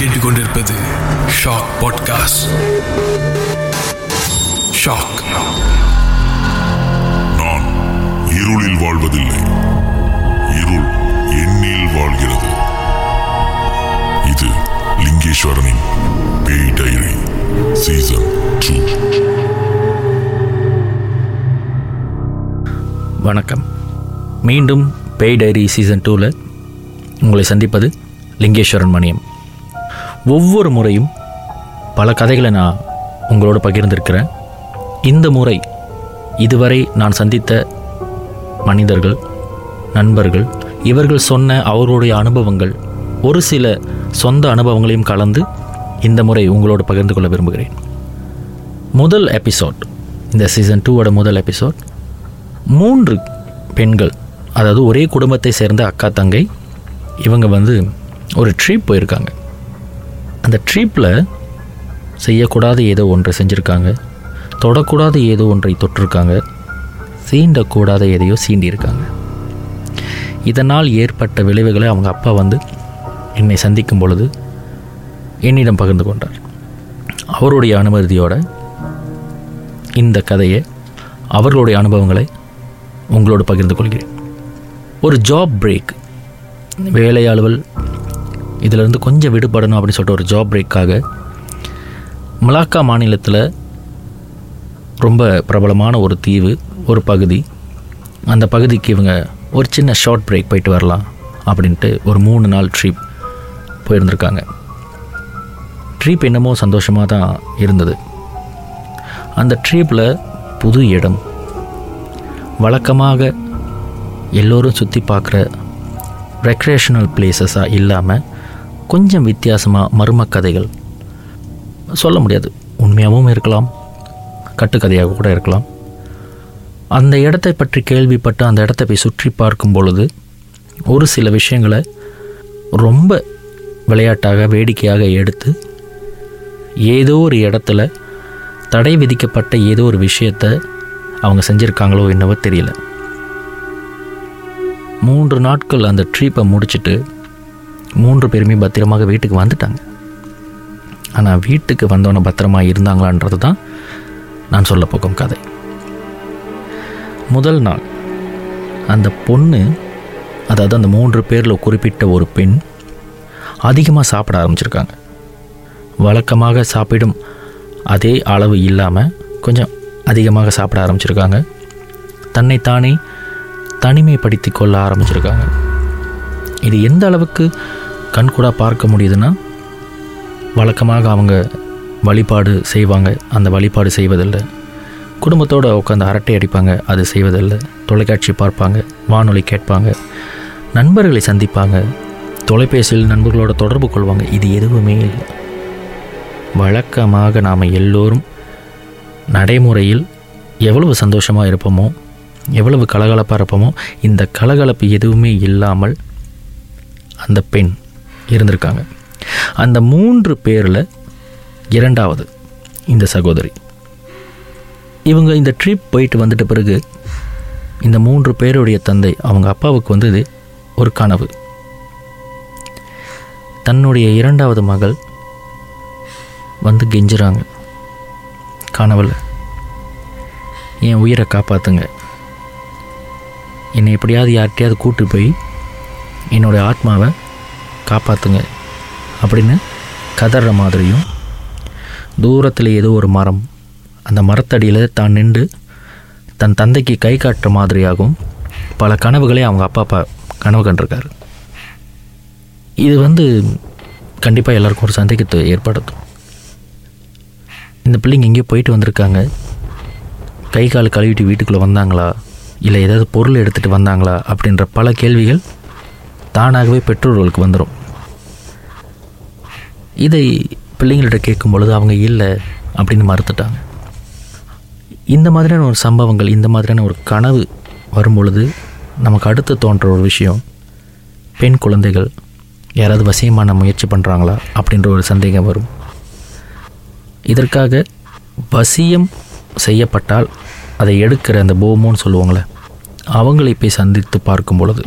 கேட்டுக்கொண்டிருப்பது shock podcast shock நான் இருளில் வாழ்வதில்லை. இருள் எண்ணில் வாழ்கிறது. இது லிங்கேஸ்வரனின் பேய் டைரி சீசன் டூ. வணக்கம். மீண்டும் பேய் டைரி சீசன் டூவில் உங்களை சந்திப்பது லிங்கேஸ்வரன் மணியம். ஒவ்வொரு முறையும் பல கதைகளை நான் உங்களோட பகிர்ந்திருக்கிறேன். இந்த முறை இதுவரை நான் சந்தித்த மனிதர்கள் நண்பர்கள் இவர்கள் சொன்ன அவர்களுடைய அனுபவங்கள் ஒரு சில சொந்த அனுபவங்களையும் கலந்து இந்த முறை உங்களோடு பகிர்ந்து கொள்ள விரும்புகிறேன். முதல் எபிசோட் இந்த சீசன் டூவோட முதல் எபிசோட் மூன்று பெண்கள் அதாவது ஒரே குடும்பத்தை சேர்ந்த அக்கா தங்கை இவங்க வந்து ஒரு ட்ரிப் போயிருக்காங்க. அந்த ட்ரிப்பில் செய்யக்கூடாத ஏதோ ஒன்றை செஞ்சுருக்காங்க தொடக்கூடாத ஏதோ ஒன்றை தொட்டிருக்காங்க சீண்டக்கூடாத எதையோ சீண்டியிருக்காங்க. இதனால் ஏற்பட்ட விளைவுகளை அவங்க அப்பா வந்து என்னை சந்திக்கும் பொழுது என்னிடம் பகிர்ந்து கொண்டார். அவருடைய அனுமதியோட இந்த கதையை அவர்களுடைய அனுபவங்களை உங்களோடு பகிர்ந்து கொள்கிறேன். ஒரு ஜாப் பிரேக் வேலை அலுவல் இதிலிருந்து கொஞ்சம் விடுபடணும் அப்படின்னு சொல்லிட்டு ஒரு ஜாப் பிரேக்காக மலாக்கா மாநிலத்தில் ரொம்ப பிரபலமான ஒரு தீவு ஒரு பகுதி. அந்த பகுதிக்கு இவங்க ஒரு சின்ன ஷார்ட் பிரேக் போயிட்டு வரலாம் அப்படின்ட்டு ஒரு மூணு நாள் ட்ரிப் போயிருந்திருக்காங்க. ட்ரிப் என்னமோ சந்தோஷமாக தான் இருந்தது. அந்த ட்ரிப்பில் புது இடம். வழக்கமாக எல்லோரும் சுற்றி பார்க்குற ரெக்ரேஷனல் பிளேசஸாக இல்லாமல் கொஞ்சம் வித்தியாசமாக மர்ம கதைகள் சொல்ல முடியாது. உண்மையாகவும் இருக்கலாம். கட்டுக்கதையாக கூட இருக்கலாம். அந்த இடத்தை பற்றி கேள்விப்பட்டு அந்த இடத்தை போய் சுற்றி பார்க்கும் பொழுது ஒரு சில விஷயங்களை ரொம்ப விளையாட்டாக வேடிக்கையாக எடுத்து ஏதோ ஒரு இடத்துல தடை விதிக்கப்பட்ட ஏதோ ஒரு விஷயத்தை அவங்க செஞ்சுருக்காங்களோ என்னவோ தெரியல. மூன்று நாட்கள் அந்த ட்ரீப்பை முடிச்சுட்டு மூன்று பேருமே பத்திரமாக வீட்டுக்கு வந்துட்டாங்க. ஆனால் வீட்டுக்கு வந்தவன பத்திரமா இருந்தாங்களான்றது தான் நான் சொல்ல போகும் கதை. முதல் நாள் அந்த பொண்ணு அதாவது அந்த மூன்று பேரில் குறிப்பிட்ட ஒரு பெண் அதிகமாக சாப்பிட ஆரம்பிச்சிருக்காங்க. வழக்கமாக சாப்பிடும் அதே அளவு இல்லாமல் கொஞ்சம் அதிகமாக சாப்பிட ஆரம்பிச்சிருக்காங்க. தன்னைத்தானே தனிமைப்படுத்தி கொள்ள ஆரம்பிச்சிருக்காங்க. இது எந்த அளவுக்கு கண்கூடாக பார்க்க முடியுதுன்னா வழக்கமாக அவங்க வழிபாடு செய்வாங்க. அந்த வழிபாடு செய்வதில்லை. குடும்பத்தோடு உட்காந்து அரட்டை அடிப்பாங்க. அது செய்வதில்லை. தொலைக்காட்சி பார்ப்பாங்க. வானொலி கேட்பாங்க. நண்பர்களை சந்திப்பாங்க. தொலைபேசியில் நண்பர்களோட தொடர்பு கொள்வாங்க. இது எதுவுமே இல்லை. வழக்கமாக நாம் எல்லோரும் நடைமுறையில் எவ்வளவு சந்தோஷமாக இருப்போமோ எவ்வளவு கலகலப்பாக இருப்போமோ இந்த கலகலப்பு எதுவுமே இல்லாமல் அந்த பெண் இருந்திருக்காங்க. அந்த மூன்று பேரில் இரண்டாவது இந்த சகோதரி. இவங்க இந்த ட்ரிப் போயிட்டு வந்துட்ட பிறகு இந்த மூன்று பேருடைய தந்தை அவங்க அப்பாவுக்கு வந்தது ஒரு கனவு. தன்னுடைய இரண்டாவது மகள் வந்து கெஞ்சுறாங்க. கனவில் என் உயிரை காப்பாற்றுங்க என்னை எப்படியாவது யார்கிட்டையாவது கூட்டு போய் என்னுடைய ஆத்மாவை காப்பாற்றுங்க அப்படின்னு கதற மாதிரியும் தூரத்தில் ஏதோ ஒரு மரம் அந்த மரத்தடியில் தான் நின்று தன் தந்தைக்கு கை காட்டுற மாதிரியாகவும் பல கனவுகளை அவங்க அப்பா அப்பா கனவு கண்டிருக்காரு. இது வந்து கண்டிப்பாக எல்லாருக்கும் ஒரு சந்தேகத்தை ஏற்படுத்தும். இந்த பிள்ளைங்க எங்கேயோ போயிட்டு வந்திருக்காங்க. கை கால் கழுவிட்டு வீட்டுக்குள்ளே வந்தாங்களா? இல்லை ஏதாவது பொருள் எடுத்துகிட்டு வந்தாங்களா? அப்படின்ற பல கேள்விகள் தானாகவே பெற்றோர்களுக்கு வந்துடும் இதை பிள்ளைங்கள்ட்ட கேட்கும் பொழுது அவங்க இல்லை அப்படின்னு மறுத்துட்டாங்க. இந்த மாதிரியான ஒரு சம்பவங்கள் இந்த மாதிரியான ஒரு கனவு வரும் பொழுது நமக்கு அடுத்து தோன்ற ஒரு விஷயம் பெண் குழந்தைகள் யாராவது வசியமான முயற்சி பண்ணுறாங்களா அப்படின்ற ஒரு சந்தேகம் வரும். இதற்காக வசியம் செய்யப்பட்டால் அதை எடுக்கிற அந்த போமோன்னு சொல்லுவாங்களே அவங்களை போய் சந்தித்து பார்க்கும் பொழுது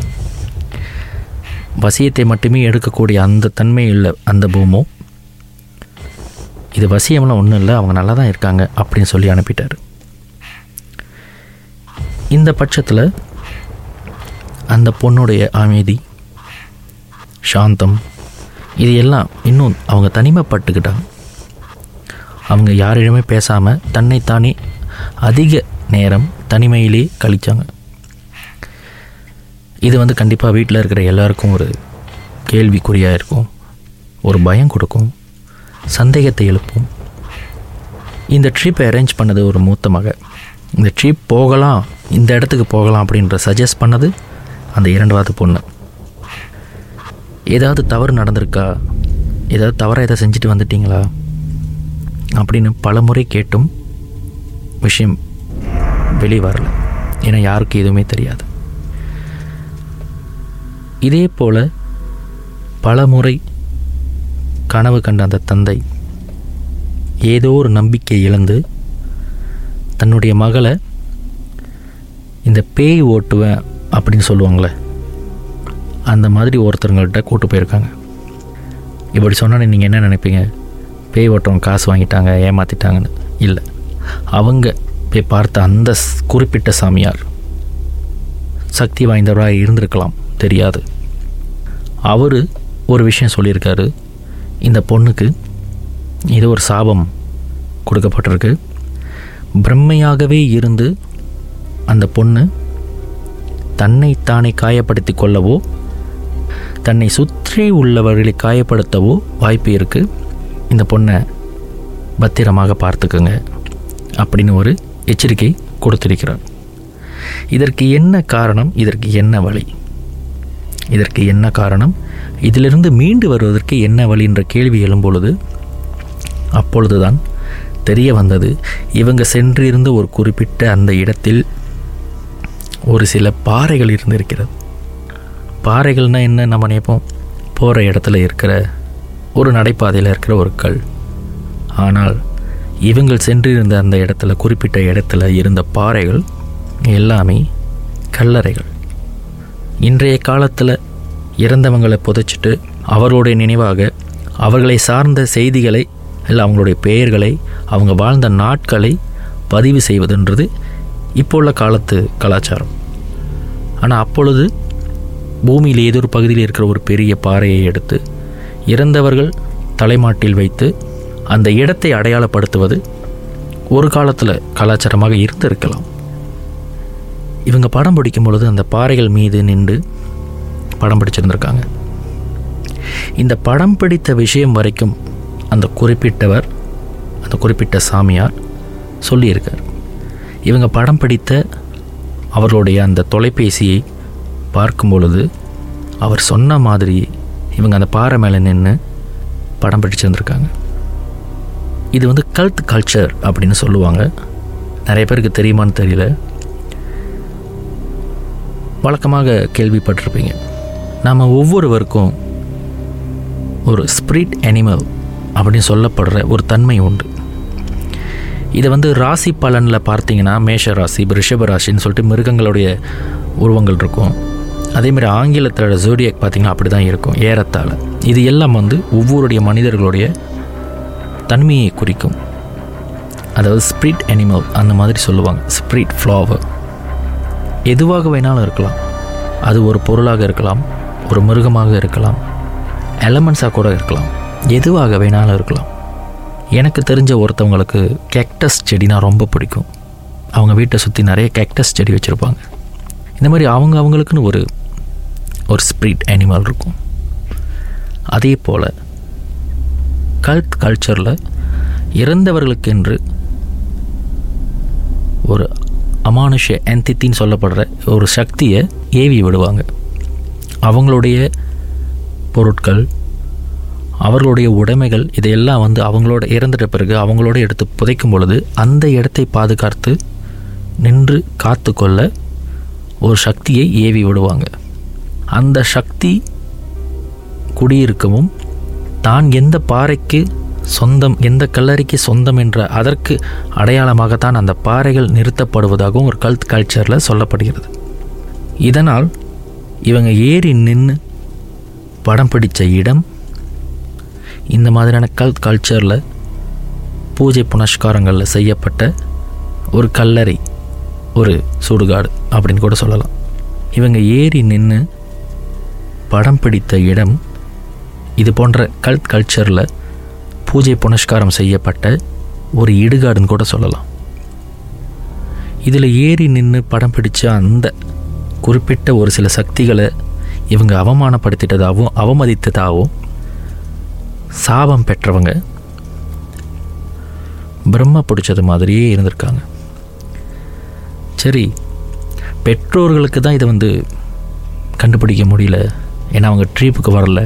வசியத்தை மட்டுமே எடுக்கக்கூடிய அந்த தன்மை உள்ள அந்த பூமோ. இது வசியம்லாம் ஒன்றும் இல்லை அவங்க நல்லா தான் இருக்காங்க அப்படின்னு சொல்லி அனுப்பிட்டார். இந்த பட்சத்தில் அந்த பொண்ணுடைய அமைதி சாந்தம் இது எல்லாம் இன்னும் அவங்க தனிமைப்பட்டுக்கிட்டாங்க அவங்க யாரிடமே பேசாமல் தன்னைத்தானே அதிக நேரம் தனிமையிலே கழிச்சாங்க. இது வந்து கண்டிப்பாக வீட்டில் இருக்கிற எல்லாருக்கும் ஒரு கேள்விக்குறியாக இருக்கும். ஒரு பயம் கொடுக்கும். சந்தேகத்தை எழுப்பும். இந்த ட்ரிப்பை அரேஞ்ச் பண்ணது ஒரு மூத்த மக. இந்த ட்ரிப் போகலாம் இந்த இடத்துக்கு போகலாம் அப்படின்ற சஜஸ்ட் பண்ணது அந்த இரண்டாவது பொண்ணு. ஏதாவது தவறு நடந்திருக்கா? ஏதாவது தவறாக எதாவது செஞ்சுட்டு வந்துட்டிங்களா? அப்படின்னு பல முறை கேட்டும் விஷயம் வெளியே வரல. ஏன்னா யாருக்கு எதுவுமே தெரியாது. இதே போல் பல முறை கனவு கண்ட அந்த தந்தை ஏதோ ஒரு நம்பிக்கை இழந்து தன்னுடைய மகளை இந்த பேய் ஓட்டுவேன் அப்படின்னு சொல்லுவாங்களே அந்த மாதிரி ஒருத்தருங்கள்கிட்ட கூட்டு போயிருக்காங்க. இப்படி சொன்னோன்னே நீங்கள் என்ன நினைப்பீங்க? பேய் ஓட்டுறவங்க காசு வாங்கிட்டாங்க ஏமாற்றிட்டாங்கன்னு இல்லை அவங்க போய் பார்த்த அந்த குறிப்பிட்ட சாமியார் சக்தி வாய்ந்தவராக இருந்திருக்கலாம் தெரியாது. அவர் ஒரு விஷயம் சொல்லியிருக்காரு. இந்த பொண்ணுக்கு இது ஒரு சாபம் கொடுக்கப்பட்டிருக்கு. பிரம்மையாகவே இருந்து அந்த பொண்ணு தன்னை தானே காயப்படுத்தி கொள்ளவோ தன்னை சுற்றி உள்ளவர்களை காயப்படுத்தவோ வாய்ப்பு இருக்குது இந்த பொண்ணை பத்திரமாக பார்த்துக்குங்க அப்படின்னு ஒரு எச்சரிக்கை கொடுத்திருக்கிறார். இதற்கு என்ன காரணம்? இதற்கு என்ன வழி? இதற்கு என்ன காரணம்? இதிலிருந்து மீண்டு வருவதற்கு என்ன வழி என்ற கேள்வி எழும்பொழுது அப்பொழுதுதான் தெரிய வந்தது இவங்க சென்றிருந்த ஒரு குறிப்பிட்ட அந்த இடத்தில் ஒரு சில பாறைகள் இருந்திருக்கிறது. பாறைகள்னால் என்ன? நம்ம நினைப்போம் போகிற இடத்துல இருக்கிற ஒரு நடைபாதையில் இருக்கிற ஒரு கல். ஆனால் இவங்கள் சென்றிருந்த அந்த இடத்துல குறிப்பிட்ட இடத்துல இருந்த பாறைகள் எல்லாமே கல்லறைகள். இன்றைய காலத்தில் இறந்தவங்களை புதைச்சிட்டு அவர்களுடைய நினைவாக அவர்களை சார்ந்த செய்திகளை இல்லை அவங்களுடைய பெயர்களை அவங்க வாழ்ந்த நாட்களை பதிவு செய்வதுன்றது இப்போ உள்ள காலத்து கலாச்சாரம். ஆனால் அப்பொழுது பூமியில் ஏதோ ஒரு பகுதியில் இருக்கிற ஒரு பெரிய பாறையை எடுத்து இறந்தவர்கள் தலைமாட்டில் வைத்து அந்த இடத்தை அடையாளப்படுத்துவது ஒரு காலத்தில் கலாச்சாரமாக இருந்திருக்கலாம். இவங்க படம் பிடிக்கும் பொழுது அந்த பாறைகள் மீது நின்று படம் பிடிச்சிருந்திருக்காங்க. இந்த படம் பிடித்த விஷயம் வரைக்கும் அந்த குறிப்பிட்டவர் அந்த குறிப்பிட்ட சாமியார் சொல்லியிருக்கார். இவங்க படம் பிடித்த அவர்களுடைய அந்த தொலைபேசியை பார்க்கும் பொழுது அவர் சொன்ன மாதிரி இவங்க அந்த பாறை மேலே நின்று படம் பிடிச்சிருந்துருக்காங்க. இது வந்து கல்த் கல்ச்சர் அப்படின்னு சொல்லுவாங்க. நிறைய பேருக்கு தெரியுமான்னு தெரியல. வழக்கமாக கேள்விப்பட்டிருப்பீங்க. நாம் ஒவ்வொருவருக்கும் ஒரு ஸ்பிரிட் அனிமல் அப்படின்னு சொல்லப்படுற ஒரு தன்மை உண்டு. இதை வந்து ராசி பலனில் பார்த்தீங்கன்னா மேஷ ராசி ரிஷப ராசின்னு சொல்லிட்டு மிருகங்களுடைய உருவங்கள் இருக்கும். அதேமாதிரி ஆங்கிலத்தோட ஜோடியக் பார்த்தீங்கன்னா அப்படி தான் இருக்கும் ஏறத்தாழ. இது எல்லாம் வந்து ஒவ்வொருடைய மனிதர்களுடைய தன்மையை குறிக்கும். அதாவது ஸ்பிரிட் அனிமல் அந்த மாதிரி சொல்லுவாங்க ஸ்பிரிட் ஃப்ளாவர் எதுவாக வேணாலும் இருக்கலாம். அது ஒரு பொருளாக இருக்கலாம் ஒரு மிருகமாக இருக்கலாம் எலமெண்ட்ஸாக கூட இருக்கலாம். எதுவாக வேணாலும் இருக்கலாம். எனக்கு தெரிஞ்ச ஒருத்தவங்களுக்கு கேக்டஸ் செடினா ரொம்ப பிடிக்கும். அவங்க வீட்டை சுற்றி நிறைய கேக்டஸ் செடி வச்சுருப்பாங்க. இந்த மாதிரி அவங்க அவங்களுக்குன்னு ஒரு ஒரு ஸ்பிரிட் அனிமல் இருக்கும். அதே போல் கல்த் கல்ச்சரில் இறந்தவர்களுக்கென்று ஒரு அமானுஷ என்தித்தின்னு சொல்லப்படுற ஒரு சக்தியை ஏவி விடுவாங்க. அவங்களுடைய பொருட்கள் அவர்களுடைய உடைமைகள் இதையெல்லாம் வந்து அவங்களோட இறந்துட்ட பிறகு அவங்களோட எடுத்து புதைக்கும் பொழுது அந்த இடத்தை பாதுகாத்து நின்று காத்து கொள்ள ஒரு சக்தியை ஏவி விடுவாங்க. அந்த சக்தி குடியிருக்கவும் தான் எந்த பாறைக்கு சொந்தம் எந்த கல்லறைக்கு சொந்தம் என்ற அதற்கு அடையாளமாகத்தான் அந்த பாறைகள் நிறுத்தப்படுவதாகவும் ஒரு கல்த் கல்ச்சரில் சொல்லப்படுகிறது. இதனால் இவங்க ஏறி நின்று படம் பிடித்த இடம் இந்த மாதிரியான கல்த் கல்ச்சரில் பூஜை புனஸ்காரங்களில் செய்யப்பட்ட ஒரு கல்லறை ஒரு சுடுகாடு அப்படின்னு கூட சொல்லலாம். இவங்க ஏறி நின்று படம் பிடித்த இடம் இது போன்ற கல் கல்ச்சரில் பூஜை புனஸ்காரம் செய்யப்பட்ட ஒரு இடுகாடுன்னு கூட சொல்லலாம். இதில் ஏறி நின்று படம் பிடிச்ச அந்த குறிப்பிட்ட ஒரு சில சக்திகளை இவங்க அவமானப்படுத்திட்டதாகவும் அவமதித்ததாகவும் சாபம் பெற்றவங்க பிரம்ம பிடிச்சது மாதிரியே இருந்திருக்காங்க. சரி பெற்றோர்களுக்கு தான் இதை வந்து கண்டுபிடிக்க முடியல. ஏன்னா அவங்க ட்ரீப்புக்கு வரல.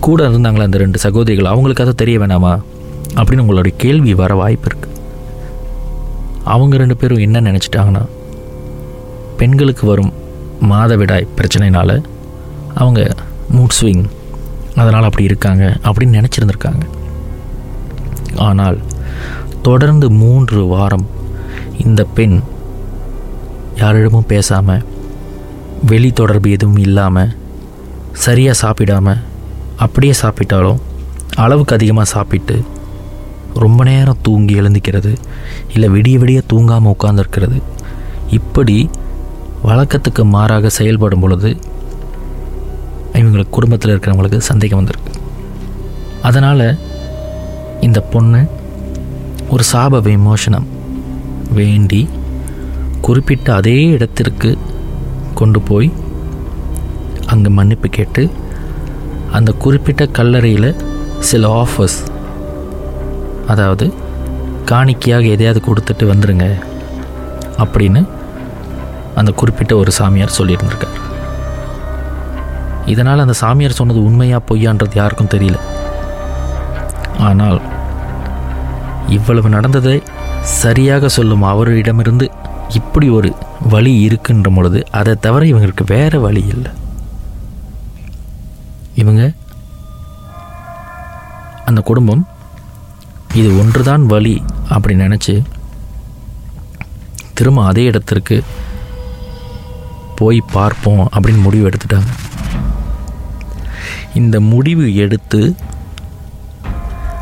கூட இருந்தாங்களே அந்த ரெண்டு சகோதரிகள்? அவங்களுக்கு அதை தெரிய வேணாமா? அப்படின்னு உங்களுடைய கேள்வி வர வாய்ப்பு இருக்குது அவங்க ரெண்டு பேரும் என்ன நினச்சிட்டாங்கன்னா பெண்களுக்கு வரும் மாதவிடாய் பிரச்சனைனால அவங்க மூட் ஸ்விங் அதனால் அப்படி இருக்காங்க அப்படின்னு நினச்சிருந்துருக்காங்க. ஆனால் தொடர்ந்து மூன்று வாரம் இந்த பெண் யாரிடமும் பேசாமல் வெளி தொடர்பு எதுவும் இல்லாமல் சரியாக சாப்பிடாம அப்படியே சாப்பிட்டாலும் அளவுக்கு அதிகமாக சாப்பிட்டு ரொம்ப நேரம் தூங்கி எழுந்திக்கிறது இல்லை விடிய விடிய தூங்காமல் உட்காந்துருக்கிறது இப்படி வழக்கத்துக்கு மாறாக செயல்படும் பொழுது இவங்களுக்கு குடும்பத்தில் இருக்கிறவங்களுக்கு சந்தேகம் வந்திருக்கு. அதனால் இந்த பொண்ணு ஒரு சாப விமோசனம் வேண்டி குறிப்பிட்ட அதே இடத்திற்கு கொண்டு போய் அங்கே மன்னிப்பு கேட்டு அந்த குறிப்பிட்ட கல்லறையில் சில ஆஃபர்ஸ் அதாவது காணிக்கையாக எதையாவது கொடுத்துட்டு வந்துடுங்க அப்படின்னு அந்த குறிப்பிட்ட ஒரு சாமியார் சொல்லியிருந்திருக்கார். இதனால் அந்த சாமியார் சொன்னது உண்மையாக பொய்யான்றது யாருக்கும் தெரியல. ஆனால் இவ்வளவு நடந்ததை சரியாக சொல்லும் அவரிடமிருந்து இப்படி ஒரு வழி இருக்குன்ற பொழுது அதை தவிர இவங்களுக்கு வேறு வழி இல்லை. இவங்க? அந்த குடும்பம் இது ஒன்றுதான் வழி அப்படி நினச்சி திரும்ப அதே இடத்திற்கு போய் பார்ப்போம் அப்படின்னு முடிவு எடுத்துட்டாங்க. இந்த முடிவு எடுத்து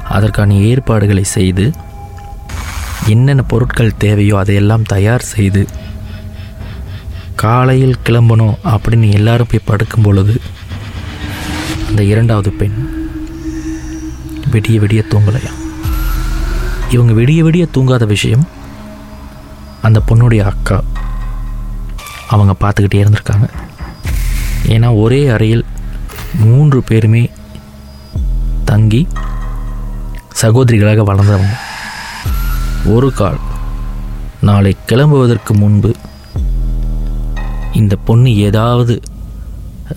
அதற்கான ஏற்பாடுகளை செய்து என்னென்ன பொருட்கள் தேவையோ அதையெல்லாம் தயார் செய்து காலையில் கிளம்பணும் அப்படின்னு எல்லாரும் போய் படுக்கும் பொழுது அந்த இரண்டாவது பெண் விடிய விடிய தூங்கலையா? இவங்க விடிய விடிய தூங்காத விஷயம் அந்த பொண்ணுடைய அக்கா அவங்க பார்த்துக்கிட்டே இருந்திருக்காங்க. ஏன்னா ஒரே அறையில் மூன்று பேருமே தங்கி சகோதரிகளாக வளர்ந்தவங்க. ஒரு கால் நாளை கிளம்புவதற்கு முன்பு இந்த பொண்ணு ஏதாவது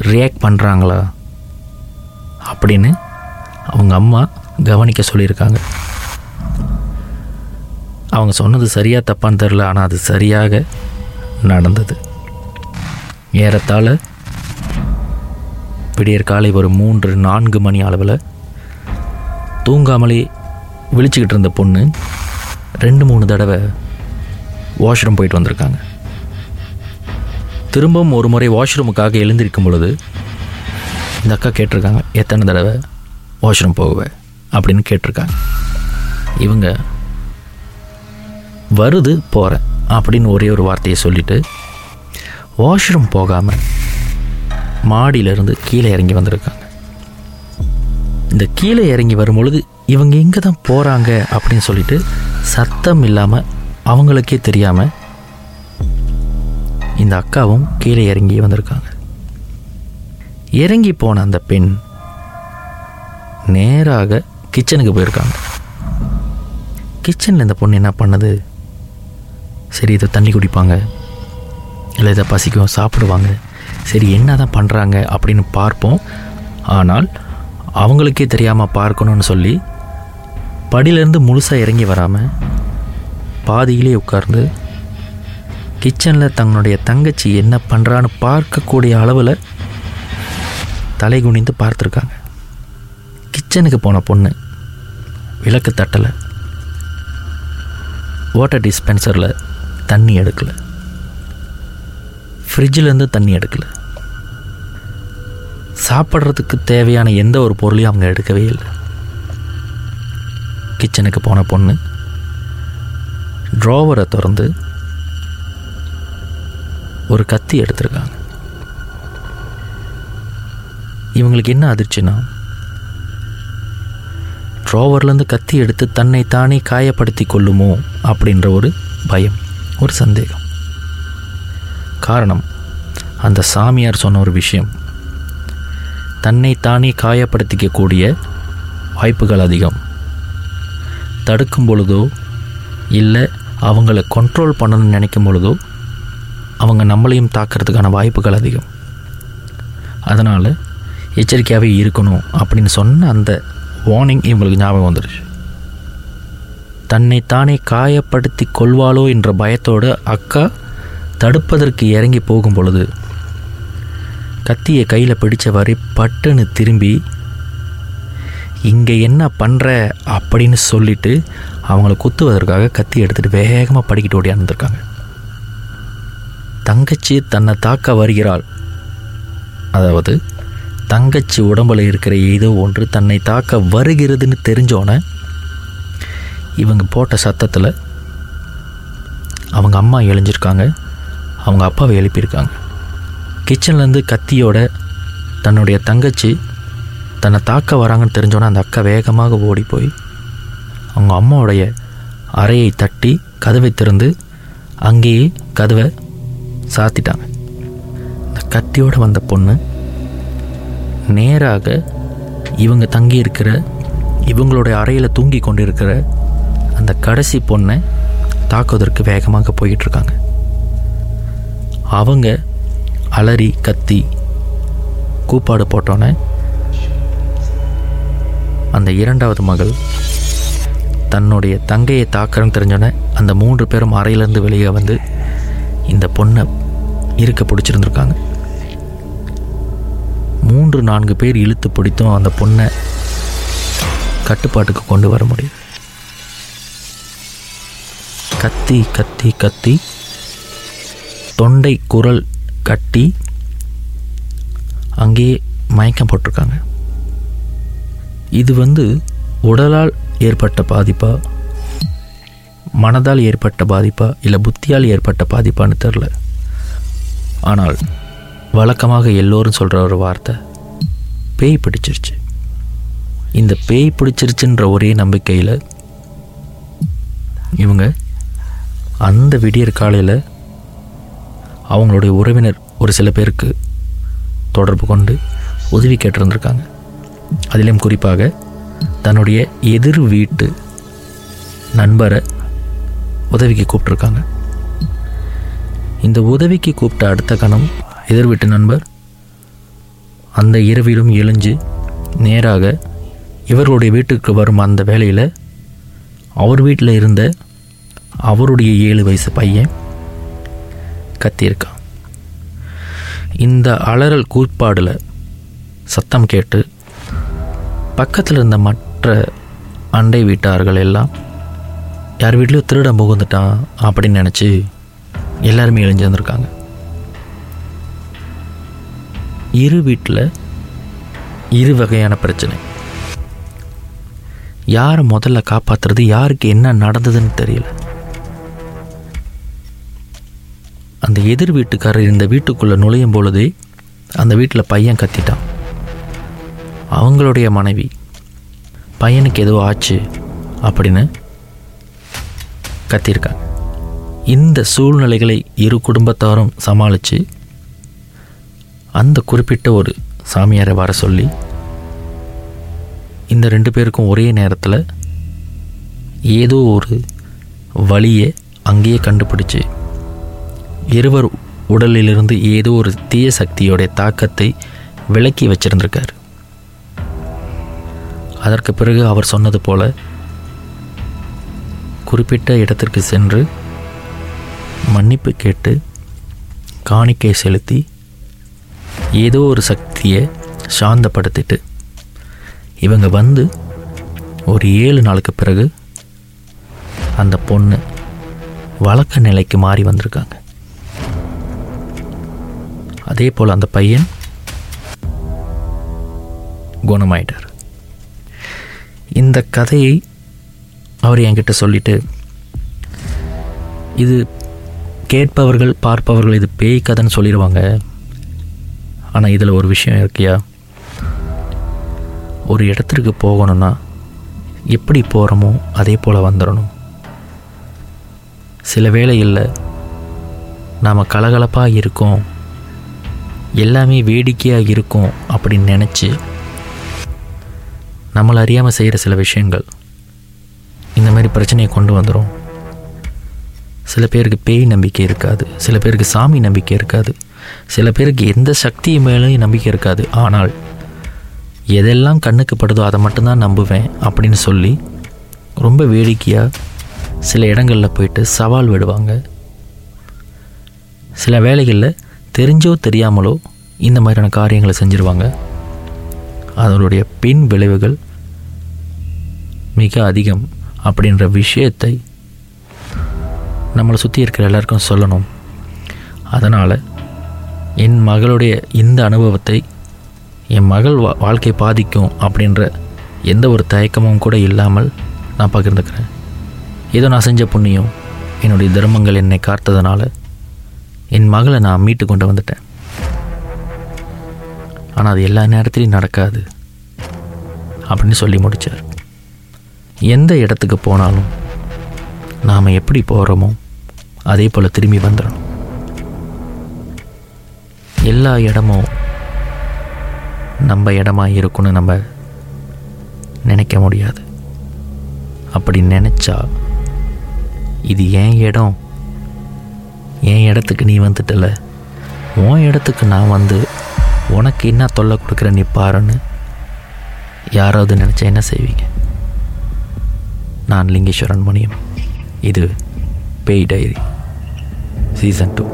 ரியாக்ட் பண்ணுறாங்களா அப்படின்னு அவங்க அம்மா கவனிக்க சொல்லியிருக்காங்க. அவங்க சொன்னது சரியாக தப்பான்னு தெரில ஆனால் அது சரியாக நடந்தது. ஏறத்தாழ விடியற் காலை ஒரு மூன்று நான்கு மணி அளவில் தூங்காமலே விழிச்சுக்கிட்டு இருந்த பொண்ணு ரெண்டு மூணு தடவை வாஷ்ரூம் போயிட்டு வந்திருக்காங்க. திரும்பவும் ஒரு முறை வாஷ்ரூமுக்காக எழுந்திருக்கும் பொழுது இந்த அக்கா கேட்டிருக்காங்க எத்தனை தடவை வாஷ்ரூம் போகுவேன் அப்படின்னு கேட்டிருக்காங்க. இவங்க வருது போகிறேன் அப்படின்னு ஒரே ஒரு வார்த்தையை சொல்லிவிட்டு வாஷ்ரூம் போகாமல் மாடியிலேருந்து கீழே இறங்கி வந்திருக்காங்க. இந்த கீழே இறங்கி வரும்பொழுது இவங்க எங்கே தான் போகிறாங்க அப்படின்னு சொல்லிட்டு சத்தம் இல்லாமல் அவங்களுக்கே தெரியாமல் இந்த அக்காவும் கீழே இறங்கி வந்திருக்காங்க. இறங்கி போன அந்த பெண் நேராக கிச்சனுக்கு போயிருக்காங்க. கிச்சனில் இந்த பொண்ணு என்ன பண்ணுது? சரி இதை தண்ணி குடிப்பாங்க. இல்லை இதை பசிக்கும் சாப்பிடுவாங்க. சரி என்ன தான் பண்ணுறாங்க அப்படின்னு பார்ப்போம். ஆனால் அவங்களுக்கே தெரியாமல் பார்க்கணும்னு சொல்லி படியிலேருந்து முழுசாக இறங்கி வராமல் பாதியிலே உட்கார்ந்து கிச்சனில் தன்னுடைய தங்கச்சி என்ன பண்ணுறான்னு பார்க்கக்கூடிய அளவில் தலை குனிந்து பார்த்துருக்காங்க. கிச்சனுக்கு போன பொண்ணு விளக்கு தட்டலை. வாட்டர் டிஸ்பென்சரில் தண்ணி எடுக்கலை. ஃப்ரிட்ஜிலேருந்து தண்ணி எடுக்கலை. சாப்பிட்றதுக்கு தேவையான எந்த ஒரு பொருளையும் அவங்க எடுக்கவே இல்லை. கிச்சனுக்கு போன பொண்ணு ட்ராவரை திறந்து ஒரு கத்தி எடுத்திருக்காங்க. இவங்களுக்கு என்ன அதிர்ச்சினா? ட்ராவர்லேருந்து கத்தி எடுத்து தன்னை தானே காயப்படுத்தி கொள்ளுமோ? அப்படின்ற ஒரு பயம் ஒரு சந்தேகம். காரணம் அந்த சாமியார் சொன்ன ஒரு விஷயம். தன்னை தானே காயப்படுத்திக்கக்கூடிய வாய்ப்புகள் அதிகம். தடுக்கும் பொழுதோ இல்லை அவங்கள கண்ட்ரோல் பண்ணணும்னு நினைக்கும் பொழுதோ அவங்க நம்மளையும் தாக்கிறதுக்கான வாய்ப்புகள் அதிகம். அதனால் எச்சரிக்கையாகவே இருக்கணும் அப்படின்னு சொன்ன அந்த வார்னிங் இவங்களுக்கு ஞாபகம் வந்துடுச்சு தன்னைத்தானே காயப்படுத்தி கொள்வாளோ என்ற பயத்தோடு அக்கா தடுப்பதற்கு இறங்கி போகும் பொழுது கத்தியை கையில் பிடித்தவாறு பட்டுன்னு திரும்பி இங்கே என்ன பண்ணுற அப்படின்னு சொல்லிட்டு அவங்கள குத்துவதற்காக கத்தி எடுத்துகிட்டு வேகமாக படிக்கிட்டு ஓடியாந்துருக்காங்க தங்கச்சி தன்னை தாக்க வருகிறாள். அதாவது தங்கச்சி உடம்பில் இருக்கிற ஏதோ ஒன்று தன்னை தாக்க வருகிறதுன்னு தெரிஞ்சோன்னே இவங்க போட்ட சத்தத்தில் அவங்க அம்மா எழுஞ்சிருக்காங்க அவங்க அப்பாவை எழுப்பியிருக்காங்க. கிச்சன்லேருந்து கத்தியோட தன்னுடைய தங்கச்சி தன்னை தாக்க வராங்கன்னு தெரிஞ்சோன்னே அந்த அக்கா வேகமாக ஓடி போய் அவங்க அம்மாவுடைய அறையை தட்டி கதவை திறந்து அங்கேயே கதவை சாத்திட்டாங்க. இந்த கத்தியோடு வந்த பொண்ணு நேராக இவங்க தங்கி இருக்கிற இவங்களுடைய அறையில் தூங்கி கொண்டிருக்கிற அந்த கடைசி பொண்ணை தாக்குவதற்கு வேகமாக போயிட்டுருக்காங்க. அவங்க அலறி கத்தி கூப்பாடு போட்டோன்னே அந்த இரண்டாவது மகள் தன்னுடைய தங்கையை தாக்கிறன்னு தெரிஞ்சோன்னே அந்த மூன்று பேரும் அறையிலேருந்து வெளியே வந்து இந்த பொண்ணை இருக்க பிடிச்சிருந்துருக்காங்க. மூன்று நான்கு பேர் இழுத்து பிடித்தும் அந்த பொண்ணை கட்டுப்பாட்டுக்கு கொண்டு வர முடியும். கத்தி கத்தி கத்தி. தொண்டை குரல் கட்டி அங்கேயே மயக்கம் போட்டிருக்காங்க. இது வந்து உடலால் ஏற்பட்ட பாதிப்பா? மனதால் ஏற்பட்ட பாதிப்பா? இல்லை புத்தியால் ஏற்பட்ட பாதிப்பான்னு தெரில ஆனால் வழக்கமாக எல்லோரும் சொல்கிற ஒரு வார்த்தை பேய் பிடிச்சிருச்சு. இந்த பேய் பிடிச்சிருச்சுன்ற ஒரே நம்பிக்கையில் இவங்க அந்த விடியற் காலையில் அவங்களுடைய உறவினர் ஒரு சில பேருக்கு தொடர்பு கொண்டு உதவி கேட்டிருந்திருக்காங்க. அதிலும் குறிப்பாக தன்னுடைய எதிர் வீட்டு நண்பரை உதவிக்கு கூப்பிட்ருக்காங்க இந்த உதவிக்கு கூப்பிட்ட அடுத்த கணம் எதிர் வீட்டு நண்பர். அந்த இரவிலும் எழுஞ்சு நேராக இவர்களுடைய வீட்டுக்கு வரும் அந்த வேலையில் அவர் வீட்டில் இருந்த அவருடைய ஏழு வயசு பையன் கத்தியிருக்கான். இந்த அலறல் கூட்பாடில் சத்தம் கேட்டு பக்கத்தில் இருந்த மற்ற அண்டை வீட்டார்கள் எல்லாம் யார் வீட்லேயும் திருடம் புகுந்துட்டான் அப்படின்னு நினச்சி எல்லாருமே எழுந்து வந்திருக்காங்க. இரு வீட்டில் இரு வகையான பிரச்சனை. யாரை முதல்ல காப்பாற்றுறது யாருக்கு என்ன நடந்ததுன்னு தெரியல. அந்த எதிர் வீட்டுக்காரர் இந்த வீட்டுக்குள்ளே நுழையும் பொழுதே அந்த வீட்டில் பையன் கத்திட்டான். அவங்களுடைய மனைவி பையனுக்கு ஏதோ ஆச்சு அப்படின்னு கத்தியிருக்காங்க இந்த சூழ்நிலைகளை இரு குடும்பத்தாரும் சமாளித்து அந்த குறிப்பிட்ட ஒரு சாமியாரை வர சொல்லி இந்த ரெண்டு பேருக்கும் ஒரே நேரத்தில் ஏதோ ஒரு வழியை அங்கேயே கண்டுபிடிச்சு இருவர் உடலிலிருந்து ஏதோ ஒரு தீய சக்தியோடைய தாக்கத்தை விலக்கி வச்சிருந்திருக்கார். அதற்கு பிறகு அவர் சொன்னது போல குறிப்பிட்ட இடத்திற்கு சென்று மன்னிப்பு கேட்டு காணிக்கை செலுத்தி ஏதோ ஒரு சக்தியை சாந்தப்படுத்திட்டு இவங்க வந்து ஒரு ஏழு நாளுக்கு பிறகு அந்த பொண்ணு வழக்க நிலைக்கு மாறி வந்திருக்காங்க. அதே போல் அந்த பையன் குணமாயிட்டார். இந்த கதையை அவர் என்கிட்ட சொல்லிட்டு இது கேட்பவர்கள் பார்ப்பவர்கள் இது பேய் கதைன்னு சொல்லிடுவாங்க. ஆனால் இதில் ஒரு விஷயம் இருக்கியா? ஒரு இடத்திற்கு போகணும்னா எப்படி போகிறோமோ அதே போல் வந்துடணும் சில வேளைகளில் நாம் கலகலப்பாக இருக்கோம். எல்லாமே வேடிக்கையாக இருக்கும் அப்படின்னு நினச்சி நம்மளை அறியாமல் செய்கிற சில விஷயங்கள். இந்த மாதிரி பிரச்சனையை கொண்டு வந்துடும் சில பேருக்கு பேய் நம்பிக்கை இருக்காது. சில பேருக்கு சாமி நம்பிக்கை இருக்காது. சில பேருக்கு எந்த சக்தி மேலேயும் நம்பிக்கை இருக்காது. ஆனால் எதெல்லாம் கண்ணுக்கு படுதோ அதை மட்டும்தான் நம்புவேன் அப்படின்னு சொல்லி ரொம்ப வேடிக்கையாக சில இடங்களில் போயிட்டு சவால் விடுவாங்க. சில வேலைகளில் தெரிஞ்சோ தெரியாமலோ இந்த மாதிரியான காரியங்களை செஞ்சுருவாங்க. அதனுடைய பின் விளைவுகள் மிக அதிகம் அப்படின்ற விஷயத்தை நம்மளை சுற்றி இருக்கிற எல்லாருக்கும் சொல்லணும். அதனால் என் மகளுடைய இந்த அனுபவத்தை என் மகள் வா வாழ்க்கை பாதிக்கும் அப்படின்ற எந்த ஒரு தயக்கமும் கூட இல்லாமல் நான் பகிர்ந்துக்கிறேன். ஏதோ நான் செஞ்ச புண்ணியம் என்னுடைய தர்மங்கள் என்னை காத்ததுனால என் மகளை நான் மீட்டு கொண்டு வந்துட்டேன். ஆனால் அது எல்லா நேரத்துலையும் நடக்காது அப்படின்னு சொல்லி முடித்தார் எந்த இடத்துக்கு போனாலும் நாம் எப்படி போகிறோமோ அதே போல் திரும்பி வந்துடணும். எல்லா இடமும் நம்ம இடமா இருக்குன்னு நம்ம நினைக்க முடியாது. அப்படி நினச்சா இது என் இடம். என் இடத்துக்கு நீ வந்துட்டல. உன் இடத்துக்கு நான் வந்து உனக்கு என்ன தொல்லை கொடுக்குற நீ பாருன்னு யாராவது நினச்சா என்ன செய்வீங்க? நான் லிங்கேஸ்வரன் மணியம் இது பேய் டைரி. Season two.